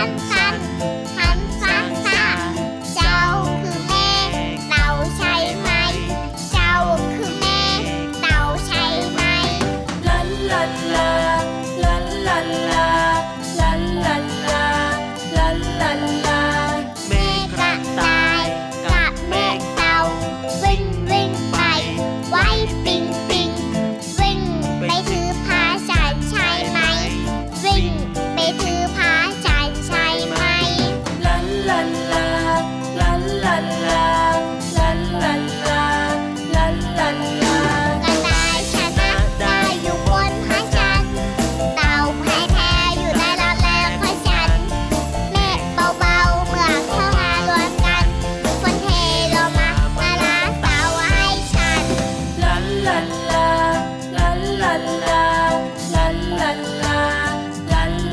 Santa.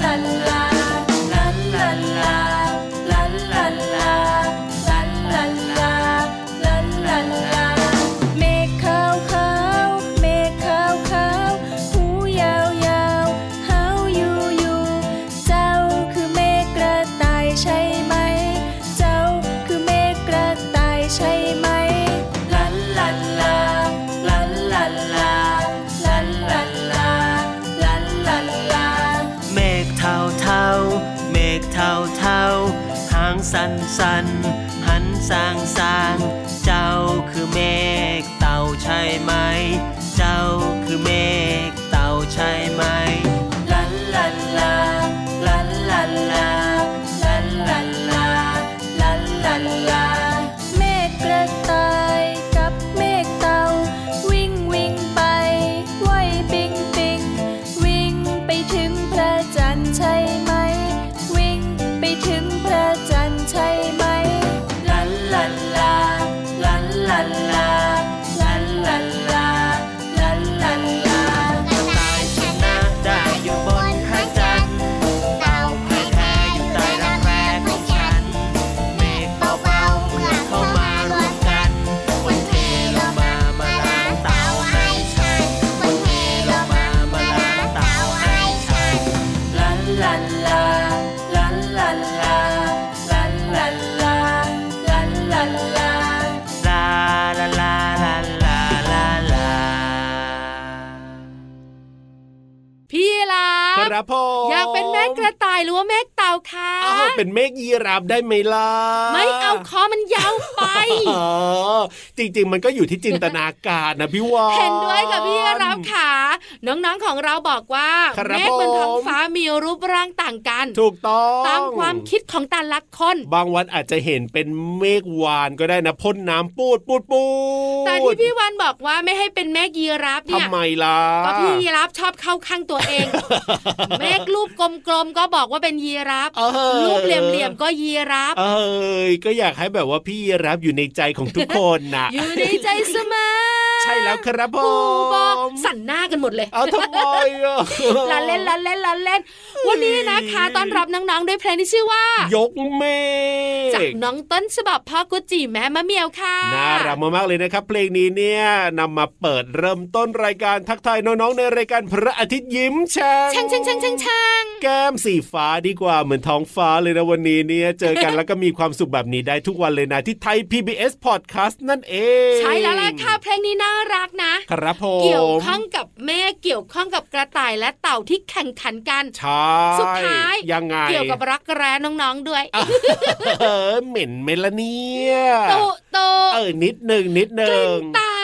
la la. ครับผมอยากเป็นแม่กระต่ายหรือว่าแม่เต่าคะอ้าวเป็นเมฆยีราฟได้ไหมล่ะไม่เอาคอมันยาวไปอ๋อจริง ๆ มันก็อยู่ที่จินตนาการนะพี่วานเห็นด้วยกับพี่รับค่ะน้องๆของเราบอกว่าครับเมฆบนท้องผมฟ้ามีรูปร่างต่างกัน ถูกต้องตามความคิดของแต่ละคนบางวันอาจจะเห็นเป็นเมฆวานก็ได้นะพ่นน้ำปูดปูดปูดแต่ที่พี่วันบอกว่าไม่ให้เป็นเมฆยีราฟเนี่ยทำไมล่ะก็พี่ยีราฟชอบเข้าข้างตัวเองเมฆรูปกลมๆก็บอกว่าเป็นยีราฟเอ้ยรูปเหลี่ยมๆก็ยีราฟเอ้ยก็อยากให้แบบว่าพี่ยีรับอยู่ในใจของทุกคนนะอยู่ในใจเสมอใช่แล้วครับผโอ้บอกมสั่นหน้ากันหมดเลยเอาทำไมอะลาเล่นลาเล่นลาเล่น วันนี้นะคะต้อนรับน้องๆด้วยเพลงที่ชื่อว่า ยกเมฆจากน้องต้นฉบับพ่อกุจิแม่มะเมียวค่ะน่ารักมากๆเลยนะครับ เพลงนี้เนี่ยนำมาเปิดเริ่มต้นรายการทักทายน้องๆในรายการพระอาทิตย์ยิ้มแฉ่งช่างช่างช่างช่างช่างแก้มสีฟ้าดีกว่าเหมือนท้องฟ้าเลยนะวันนี้เนี่ยเจอกันแล้วก็มีความสุขแบบนี้ได้ทุกวันเลยนะที่ไทย PBS Podcast นั่นเอง ใช่แล้วล่ะค่ะเพลงนี้น่ารักนะครับผมเกี่ยวข้องกับแม่เกี่ยวข้องกับกระต่ายและเต่าที่แข่งขันกันใช่สุดท้ายยังไงเกี่ยวกับรักแร้น้องๆด้วยเออเหม็นไหมล่ะเนี่ยโตโตเออนิดหนึ่งนิดหกนึ่ลิ่งนเต่า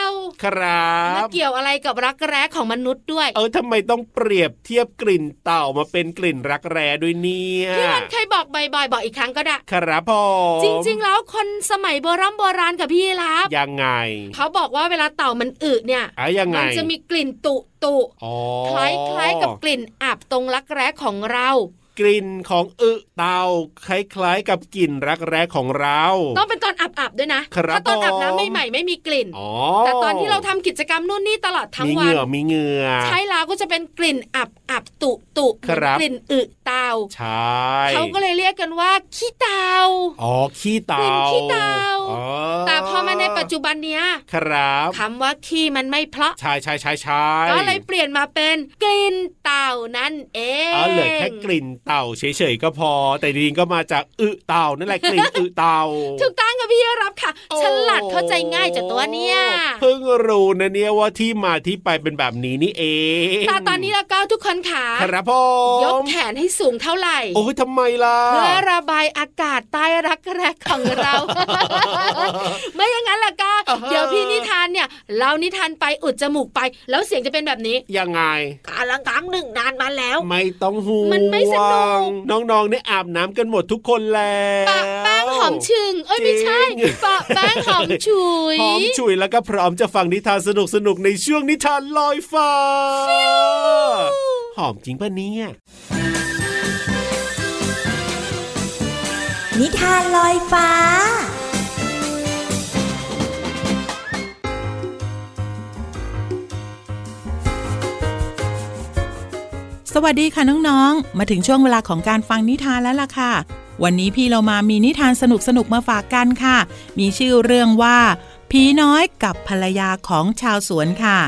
ครับมาเกี่ยวอะไรกับรักแร้ของมนุษย์ด้วย เออทำไมต้องเปรียบเทียบกลิ่นเต่ามาเป็นกลิ่นรักแร้ด้วยเนี่ยพี่วันเคยบอกบ่อยๆบอกอีกครั้งก็ได้ ครับผมจริง ๆ แล้วคนสมัยโบราณโบราณกับพี่รับยังไง เขาบอกว่าเวลาเต่ามันอึเนี่ยอะยังไงมัจะมีกลิ่นตุตุอ๋อคล้ายๆกับกลิ่นอับตรงรักแร้ของเรา กลิ่นของอึเต่าคล้ายๆ กับกลิ่นรักแร้ของเรา ต้องเป็นตอนอับๆด้วยนะครับถ้าตอนอาบน้ำผมใหม่ๆไม่มีกลิ่นอ๋อแต่ตอนที่เราทำกิจกรรมนู่นนี่ตลอดทั้งมีเหวันงื่อมีเหงื่อใช่แล้วก็จะเป็นกลิ่นอับอับตุตุเหมือนครับกลิ่นอึเต่าใช่เขาก็เลยเรียกกันว่าขี้เต่าอ๋อขี้เต่ากลิ่นขี้เต่าอ๋อแต่พอมาในปัจจุบันเนี้ยครับคำว่าขี้มันไม่เพราะใช่ใช่ใช่ใช่ก็เลยเปลี่ยนมาเป็นกลิ่นเต่านั่นเองอ๋อเหลือแค่กลิ่นเต่าเฉยๆก็พอ แต่จริงๆก็มาจากอึเต่านั่นแหละกลิ่นอึเต่าถูกต้องกับพี่รับค่ะโอ้ฉลาดเข้าใจง่ายจากตัวเนี้ยเพิ่งรู้นะเนี่ยว่าที่มาที่ไปเป็นแบบนี้นี่เองแต่ตอนนี้แล้วก็ทุกคนขาครับผมยกแขนให้สูงเท่าไหร่ โอ้ยทำไมล่ะเพื่อระบายอากาศใต้รักแร้ของเรา ไม่อย่างนั้นล่ะก็อ่าฮะเดี๋ยวพี่นิทาน เนี่ยเล่านิทานไปอุดจมูกไป แล้วเสียงจะเป็นแบบนี้ยังไงกาลังครั้งหนึ่งนานมาแล้ว ไม่ต้องห่วงมันไม่สนุกน้องๆเนี่ยอาบน้ำกันหมดทุกคนแล้วปะแป้งหอมชึงเอ้ยไม่ใช่จริงปะแป้งหอมฉุยหอมฉุยแล้วก็พร้อมจะฟังนิทานสนุกๆในช่วงนิทานลอยฟ้าหอมจริงปะเนี่ยนิทานลอยฟ้า สวัสดีค่ะน้องๆ มาถึงช่วงเวลาของการฟังนิทานแล้วล่ะค่ะ วันนี้พี่เรามามีนิทานสนุกๆมาฝากกันค่ะ มีชื่อเรื่องว่าผีน้อยกับภรรยาของชาวสวนค่ะ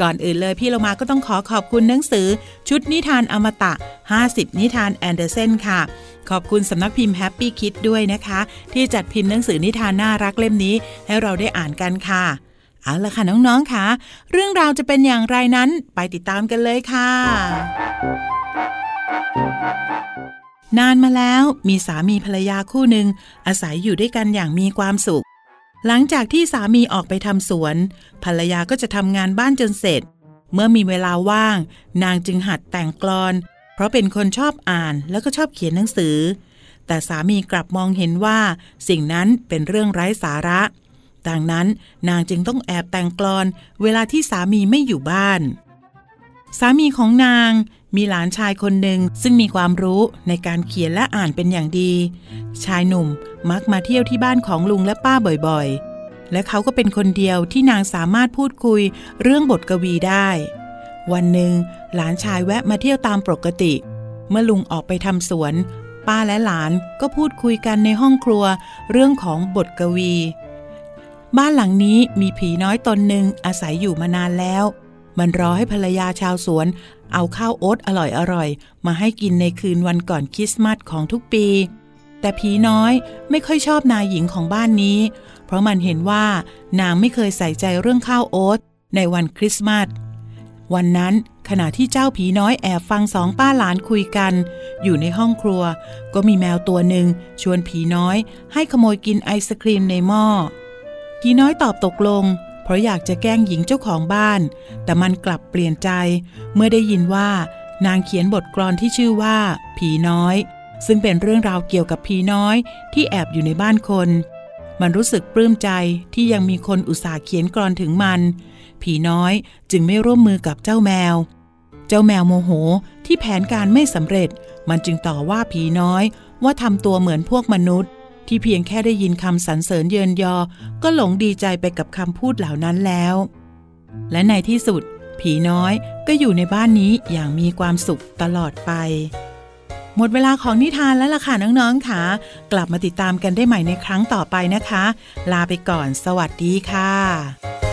ก่อนอื่นเลยพี่เรามาก็ต้องขอขอบคุณหนังสือ ชุดนิทานอมตะ 50 นิทานแอนเดอร์เซนค่ะ ขอบคุณสำนักพิมพ์ Happy Kids ด้วยนะคะ ที่จัดพิมพ์หนังสือนิทานน่ารักเล่มนี้ให้เราได้อ่านกันค่ะ เอาละค่ะน้องๆค่ะ เรื่องราวจะเป็นอย่างไรนั้นไปติดตามกันเลยค่ะ นานมาแล้วมีสามีภรรยาคู่หนึ่งอาศัยอยู่ด้วยกันอย่างมีความสุข หลังจากที่สามีออกไปทำสวน ภรรยาก็จะทำงานบ้านจนเสร็จ เมื่อมีเวลาว่าง นางจึงหัดแต่งกลอน เพราะเป็นคนชอบอ่านแล้วก็ชอบเขียนหนังสือ แต่สามีกลับมองเห็นว่า สิ่งนั้นเป็นเรื่องไร้สาระ ดังนั้น นางจึงต้องแอบแต่งกลอน เวลาที่สามีไม่อยู่บ้าน สามีของนางมีหลานชายคนหนึ่งซึ่งมีความรู้ในการเขียนและอ่านเป็นอย่างดี ชายหนุ่มมักมาเที่ยวที่บ้านของลุงและป้าบ่อยๆ และเขาก็เป็นคนเดียวที่นางสามารถพูดคุยเรื่องบทกวีได้ วันหนึ่งหลานชายแวะมาเที่ยวตามปกติ เมื่อลุงออกไปทำสวน ป้าและหลานก็พูดคุยกันในห้องครัว เรื่องของบทกวี บ้านหลังนี้มีผีน้อยตนหนึ่งอาศัยอยู่มานานแล้ว มันรอให้ภรรยาชาวสวน เอาข้าวโอ๊ตอร่อยๆ มาให้กินในคืนวันก่อนคริสต์มาสของทุกปี แต่ผีน้อยไม่ค่อยชอบนายหญิงของบ้านนี้ เพราะมันเห็นว่านางไม่เคยใส่ใจเรื่องข้าวโอ๊ตในวันคริสต์มาส วันนั้นขณะที่เจ้าผีน้อยแอบฟังสองป้าหลานคุยกัน อยู่ในห้องครัว ก็มีแมวตัวหนึ่งชวนผีน้อยให้ขโมยกินไอศครีมในหม้อ ผีน้อยตอบตกลง เพราะอยากจะแกล้งหญิงเจ้าของบ้าน แต่มันกลับเปลี่ยนใจ เมื่อได้ยินว่านางเขียนบทกลอนที่ชื่อว่า ผีน้อย ซึ่งเป็นเรื่องราวเกี่ยวกับผีน้อยที่แอบอยู่ในบ้านคน มันรู้สึกปลื้มใจที่ยังมีคนอุตส่าห์เขียนกลอนถึงมัน ผีน้อยจึงไม่ร่วมมือกับเจ้าแมว เจ้าแมวโมโหที่แผนการไม่สำเร็จ มันจึงต่อว่าผีน้อยว่าทำตัวเหมือนพวกมนุษย์ ที่เพียงแค่ได้ยินคำสรรเสริญเยินยอ ก็หลงดีใจไปกับคำพูดเหล่านั้นแล้ว และในที่สุด ผีน้อยก็อยู่ในบ้านนี้อย่างมีความสุขตลอดไป หมดเวลาของนิทานแล้วล่ะค่ะน้องๆค่ะ กลับมาติดตามกันได้ใหม่ในครั้งต่อไปนะคะ ลาไปก่อน สวัสดีค่ะ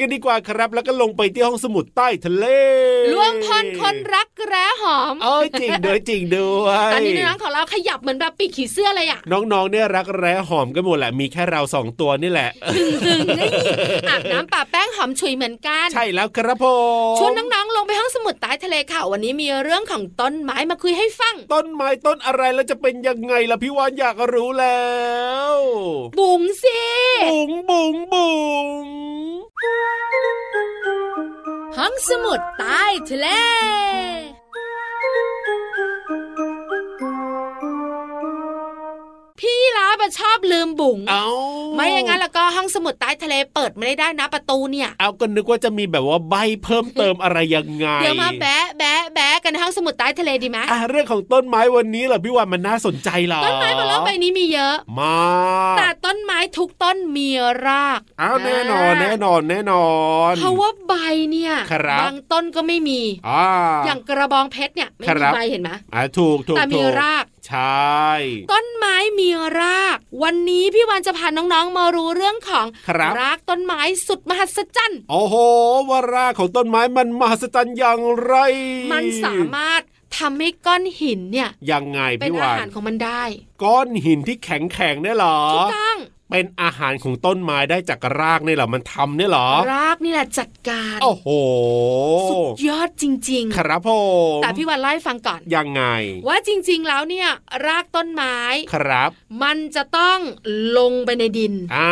กันดีกว่าครับ แล้วก็ลงไปที่ห้องสมุดใต้ทะเลล่วงพลคนรักแร้หอมเอ้ยจริงด้วยจริงด้วยตอนนี้น้องๆของเราขยับเหมือนแบบปีกผีเสื้อเลยอะน้องๆเนี่ยรักแร้หอมกันหมดแหละมีแค่เราสองตัวนี่แหละกึ่งๆนี่อาบน้ำปะแป้งหอมฉุยเหมือนกัน ใช่แล้วครับผมชวนน้องๆลงไปห้องสมุดใต้ทะเลค่ะวันนี้มีเรื่องของต้นไม้มาคุยให้ฟัง ต้นไม้ต้นอะไรแล้วจะเป็นยังไงล่ะพี่วานอยากรู้แล้ว บุ๋งสิบุ๋งบุ๋งบุ๋ง ห้องสมุดใต้ทะเล พี่ลาบอะชอบลืมบุ๋งเอาไม่อย่างนั้นแล้วก็ห้องสมุดใต้ทะเลเปิดไม่ได้ได้นะประตูเนี่ย เอาก็นึกว่าจะมีแบบว่าใบเพิ่มเติมอะไรยังไง เดี๋ยวมาแบะแบะแบะกันในห้องสมุดใต้ทะเลดีไหมอะเรื่องของต้นไม้วันนี้เหรอพี่วานมันน่าสนใจเหรอ ต้นไม้บนโลกใบนี้มีเยอะ มากแต่ต้นไม้ทุกต้นมีรากอ้าวแน่นอนแน่นอนแน่นอนเพราะว่าใบเนี่ยครับบางต้นก็ไม่มีอ่าอย่างกระบองเพชรเนี่ยไม่คมีรับใบเห็นไหมอะถูกถูกแต่มีถูกราก ใช่ ต้นไม้มีราก วันนี้พี่วานจะพาน้องๆมารู้เรื่องของครับรากต้นไม้สุดมหัศจรรย์โอ้โหว่ารากของต้นไม้มันมหัศจรรย์อย่างไร มันสามารถทำให้ก้อนหินเนี่ยยังไงเป็นพี่อาวานหารของมันได้ ก้อนหินที่แข็งแข็งๆเนี่ยเหรอถูกต้อง เป็นอาหารของต้นไม้ได้จากรากเนี่ยเหรอมันทำเนี่ยเหรอ รากนี่แหละจัดการ โอ้โห สุดยอดจริงครับผมๆแต่พี่วานเล่าให้ฟังก่อน ยังไง ว่าจริง ๆ แล้วเนี่ย รากต้นไม้ ครับ มันจะต้องลงไปในดิน อ่า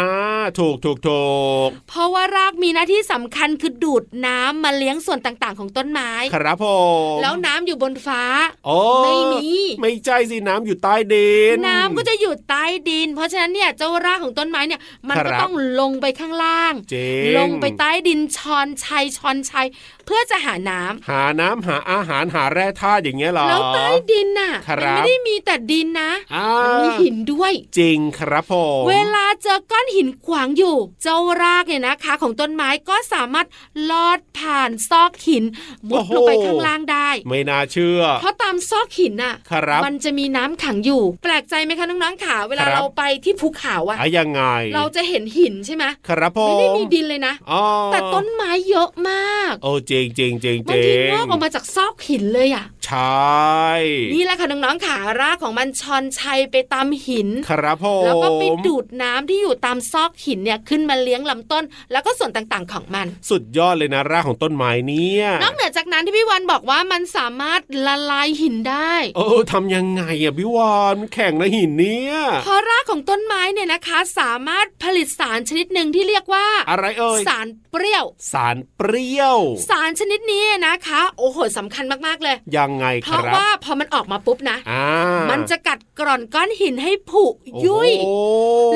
ถูกถูกถูก เพราะว่ารากมีหน้าที่สำคัญคือดูดน้ำมาเลี้ยงส่วนต่างๆ ของต้นไม้ ครับผมแล้วน้ำอยู่บนฟ้า โอ้ไม่มี ไม่ใช่สิน้ำอยู่ใต้ดิน น้ำก็จะอยู่ใต้ดิน เพราะฉะนั้นเนี่ยเจ้ารากของต้นไม้เนี่ย มันคก็รับต้องลงไปข้างล่างเจ๋งลงไปใต้ดินชอนชัยชอนชัยเพื่อจะหาน้ำหาน้ำหาอาหารหาแร่ธาตุอย่างเงี้ยเหรอแล้วใต้ดินน่ะคมัรับไม่ได้มีแต่ดินนะอ่ามันมีหินด้วย จริงครับผมเวลาเจอก้อนหินขวางอยู่ เจ้ารากเนี่ยนะคะ ของต้นไม้ก็สามารถลอดผ่านซอกหินมุดลงไปข้างล่างได้ ไม่น่าเชื่อ เพราะตามซอกหินน่ะครับมันจะมีน้ำขังอยู่ แปลกใจไหมคะน้องๆขาเวลาครับเราไปที่ภูเขาอะอะยังไง เราจะเห็นหินใช่ไหมครับผมไม่ได้มีดินเลยนะอ๋อแต่ต้นไม้เยอะมาก โอ้จริงจริงจริงบางทีงอกออกมาจากซอกหินเลยอะใช่นี่แหละค่ะน้องๆขารากของมันชอนชัยไปตามหิน ครับผมแล้วก็ไปดูดน้ำที่อยู่ตามซอกหินเนี่ยขึ้นมาเลี้ยงลำต้น แล้วก็ส่วนต่างๆของมัน สุดยอดเลยนะรากของต้นไม้เนี่ยนอกเหนือจากนั้นที่พี่วันบอกว่ามันสามารถละลายหินได้เออทำยังไงอะพี่วานมันแข็งนะหินเนี่ยเพราะรากของต้นไม้เนี่ยนะคะสามารถผลิตสารชนิดหนึ่งที่เรียกว่า อะไรเอ่ยสารเปรี้ยว สารเปรี้ยว สารชนิดนี้นะคะ โอ้โหสำคัญมากๆเลย ยังไงเพคราะรับว่าพอมันออกมาปุ๊บนะอ่ามันจะกัดกร่อนก้อนหินให้ผุโอ้โหยุ่ย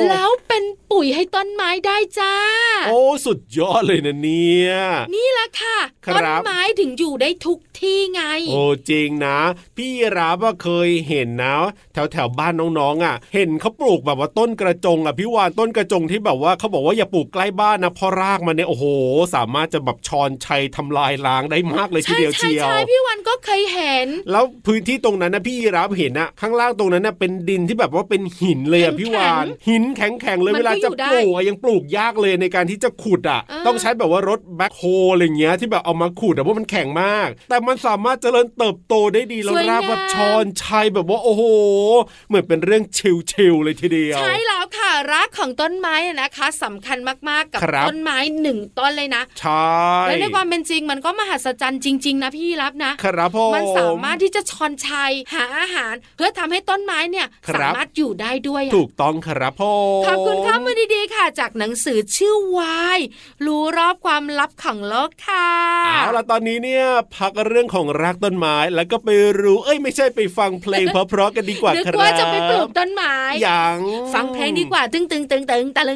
แล้วเป็นปุ๋ยให้ต้นไม้ได้จ้า โอ้สุดยอดเลยนะเนี่ย นี่แหละค่ะครับต้นไม้ถึงอยู่ได้ทุกที่ไง โอ้จริงนะ พี่รับว่าเคยเห็นนะ แถวแถวๆบ้านน้องๆอะ เห็นเขาปลูกแบบว่าต้นกระจงอะพี่วานต้นกระจงที่แบบว่าเขาบอกว่าอย่าปลูกใกล้บ้านนะเพราะรากมันเนี่ยโอ้โห สามารถจะแบบชอนชัยทำลายล้างได้มากเลยทีใช่เดียวใช่เชียวใช่พี่วันก็เคยเห็น แล้วพื้นที่ตรงนั้นนะพี่รับเห็นนะข้างล่างตรงนั้นนะเป็นดินที่แบบว่าเป็นหินเลยอะแข็งๆพี่วานหินแข็งๆเลยมันก็เวลาจะอยู่ได้ปลูกอะยังปลูกยากเลยในการที่จะขุดอะอ่าต้องใช้แบบว่ารถแบ็คโฮอะไรเงี้ยที่แบบเอามาขุดแต่ว่ามันแข็งมาก แต่มันสามารถเจริญเติบโตได้ดีแล้วรากแบบชอนชัยแบบว่าโอ้โห เหมือนเป็นเรื่องชิลๆเลยทีเดียว ใช่แล้วค่ะรากของต้นไม้อะนะคะสำคัญมากๆกับครับต้นไม้หนึ่งต้นเลยนะใช่แล้วในความเป็นจริงมันก็มหัศจรรย์จริง ๆ นะพี่รับนะครับผมมันสามารถที่จะชอนชัยหาอาหาร เพื่อทำให้ต้นไม้เนี่ยครับสามารถอยู่ได้ด้วยอะถูกต้องครับผมขอบคุณข้อมูลดีๆค่ะ จากหนังสือชื่อวายรู้รอบความลับของโลกค่ะเอาล่ะตอนนี้เนี่ยพักเรื่องของรากต้นไม้แล้วก็ไปรู้เอ้ยไม่ใช่ไปฟังเพลงเพราะๆกันดีกว่านึกครับว่าจะไปปลูกต้นไม้อย่างฟังเพลงดีกว่าตึงตึงตึงตึงตะลึ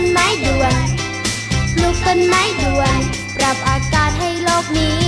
ต้นไม้ด่วน ปลูกต้นไม้ด่วน ปรับอากาศให้โลกนี้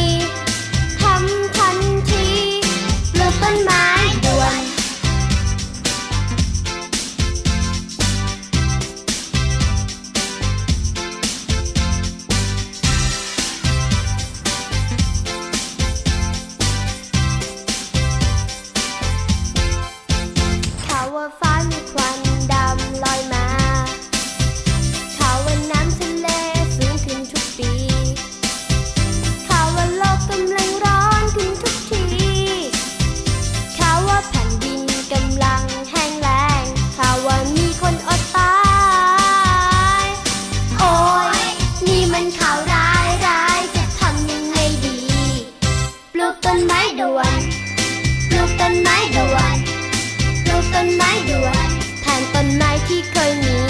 นไม้ด่วนแทนต้นไม้ที่เคยมี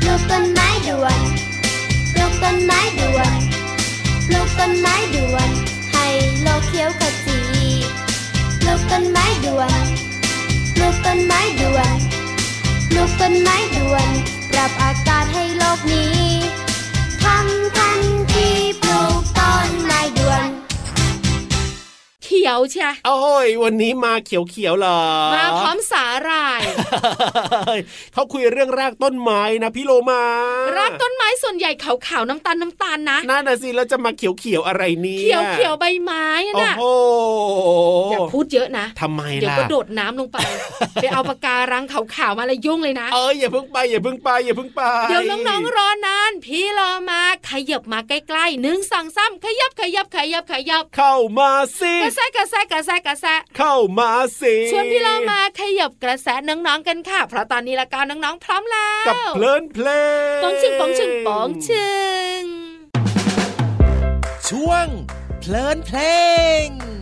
ปลูกต้นไม้ด่วนปลูกต้นไม้ด่วนปลูกต้นไม้ด่วน ให้โลกเขียวขจีปลูกต้นไม้ด่วนปลูกต้นไม้ด่วนปลูกต้นไม้ด่วน ปรับอากาศให้โลกนี้ทำทันที ขียวเชียโอ้ยวันนี้มาเขียวๆเหรอ มาพร้อมสาหร่าย เขาคุยเรื่องรากต้นไม้นะพี่โลมารากต้นไม้ส่วนใหญ่ขาวๆน้ำตาลน้ำตาลนะนั่นน่ะสิแล้วจะมาเขียวๆอะไรเนี่ยเขียวเขียวๆใบไม้อะโอ้น่ะโหอย่าพูดเยอะนะทำไมเดี๋ยวล่ะก็โดดน้ำลงไปไปเอาปากการังขาวๆมาแล้วยุ่งเลยนะเอ้ยอย่าเพิ่งไปอย่าเพิ่งไปอย่าเพิ่งไปเดี๋ยวน้องๆรอนานพี่รอมา ขยับมาใกล้ๆหนึ่งสองสามขยับขยับขยับขยับ เข้ามาสิกระแซะกระแซะกระแซะกระแซะเข้ามาสิชวนพี่เรามาขยับกระแสน้องๆกันค่ะ เพราะตอนนี้ละกันน้องๆพร้อมแล้วกับเพลินเพลงปองชึงปองชึงปองชึงช่วงเพลินเพลง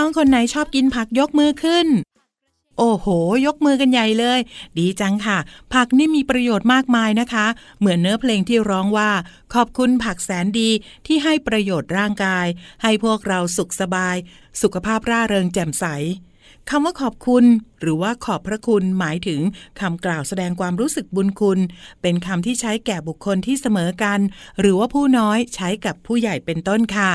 น้องๆ คนไหนชอบกินผักยกมือขึ้น โอ้โห ยกมือกันใหญ่เลย ดีจังค่ะ ผักนี่มีประโยชน์มากมายนะคะ เหมือนเนื้อเพลงที่ร้องว่า ขอบคุณผักแสนดีที่ให้ประโยชน์ร่างกาย ให้พวกเราสุขสบาย สุขภาพร่าเริงแจ่มใสคำว่าขอบคุณ หรือว่าขอบพระคุณหมายถึงคำกล่าวแสดงความรู้สึกบุญคุณ เป็นคำที่ใช้แก่บุคคลที่เสมอกัน หรือว่าผู้น้อยใช้กับผู้ใหญ่เป็นต้นค่ะ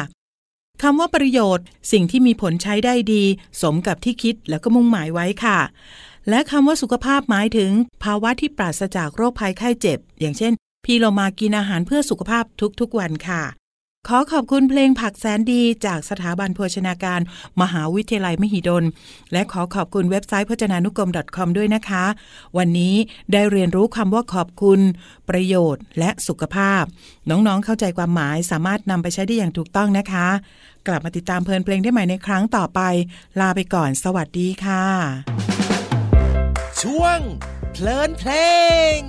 คำว่าประโยชน์ สิ่งที่มีผลใช้ได้ดี สมกับที่คิดแล้วก็มุ่งหมายไว้ค่ะ และคำว่าสุขภาพหมายถึง ภาวะที่ปราศจากโรคภัยไข้เจ็บ อย่างเช่น พี่เรามากินอาหารเพื่อสุขภาพทุกๆวันค่ะ ขอขอบคุณเพลงผักแสนดีจากสถาบันโภชนาการ มหาวิทยาลัยมหิดล และขอขอบคุณเว็บไซต์พจนานุกรม .com ด้วยนะคะ วันนี้ได้เรียนรู้คำว่าขอบคุณ ประโยชน์ และสุขภาพ น้องๆเข้าใจความหมายสามารถนำไปใช้ได้อย่างถูกต้องนะคะ กลับมาติดตามเพลินเพลงได้ใหม่ในครั้งต่อไป ลาไปก่อน สวัสดีค่ะ ช่วงเพลินเพลง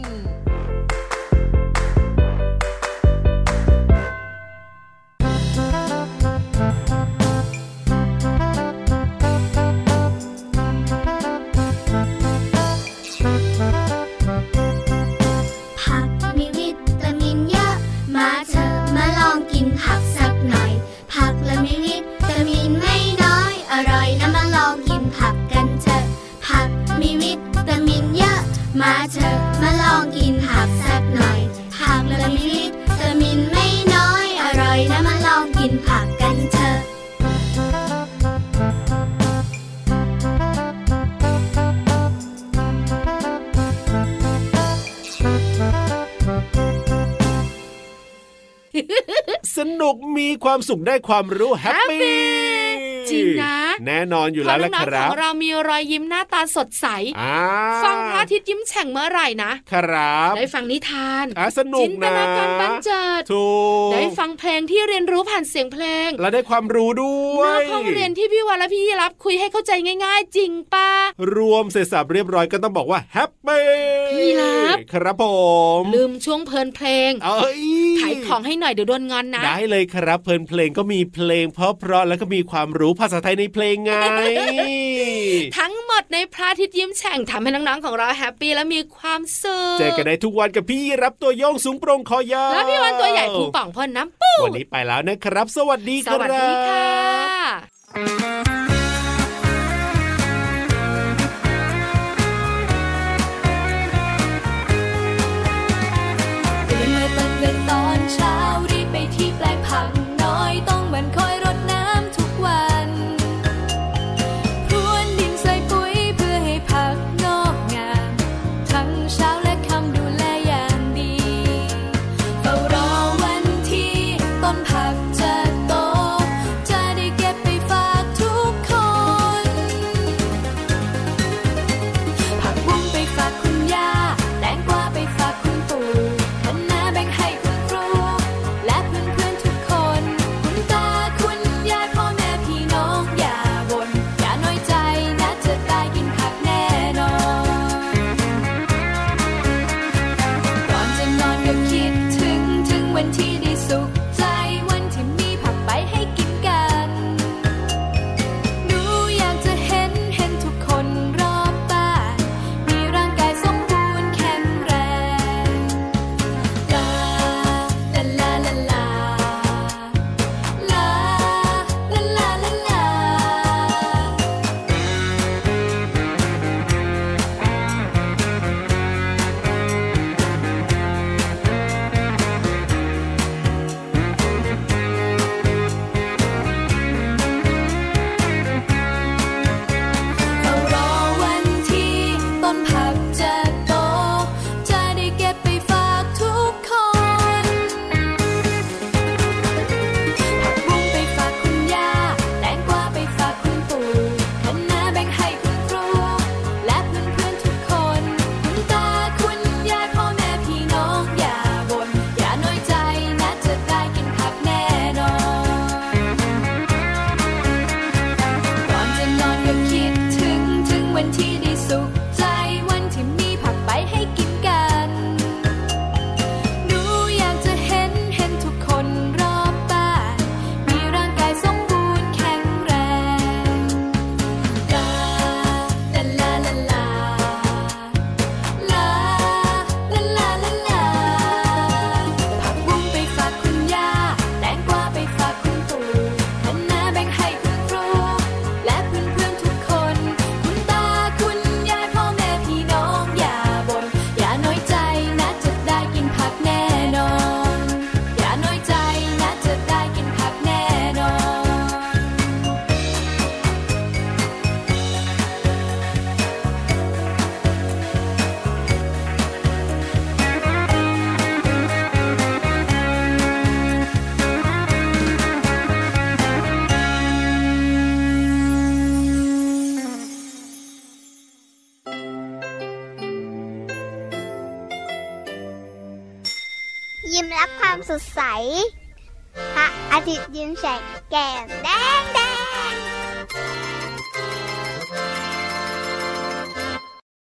กินผักสักหน่อย ผักละมีวิตามินไม่น้อย อร่อยนะมาลองกินผักกันเถอะสนุกมีความสุขได้ความรู้แฮปปี้ Happy จริงนะ แน่นอนอยู่เพแล้ราะวน้ละองคๆขรัอบงเรามีรอยยิ้มหน้าตาสดใสอ่าฟังพระอาทิตย์ยิ้มแฉ่งเมื่อไหร่นะครับได้ฟังนิทานอะสนุจิกนตนะนาการบันเจิดถูกได้ฟังเพลงที่เรียนรู้ผ่านเสียงเพลง แล้วได้ความรู้ด้วนอยกห้องเรียนที่พี่วานและพี่ยีรับคุยให้เข้าใจง่าย ๆ จริงปะรวมเสร็จสับเรียบร้อยก็ต้องบอกว่าแฮปปี้พี่รับครับผม ลืมช่วงเพลินเพลงเอ้ยขายของให้หน่อยเดี๋ยวโดนงอนนะ ได้เลยครับเพลินเพลงก็มีเพลง เพราะเพราะๆแล้วก็มีความรู้ภาษาไทยในเพลงไง ทั้งหมดในพระอาทิตย์ยิ้มแฉ่งทำให้น้องๆของเราแฮปปี้และมีความสุข เจอกันได้ทุกวันกับพี่รับตัวโยงสูงโปร่งคอยาวแล้วพี่วันตัวใหญ่พุงป่องพ่นน้ำปูวันนี้ไปแล้วนะครับ สวัสดีสครับวัสดีค่ะตื่นมาตั้งแต่ตอนเช้า Handshake,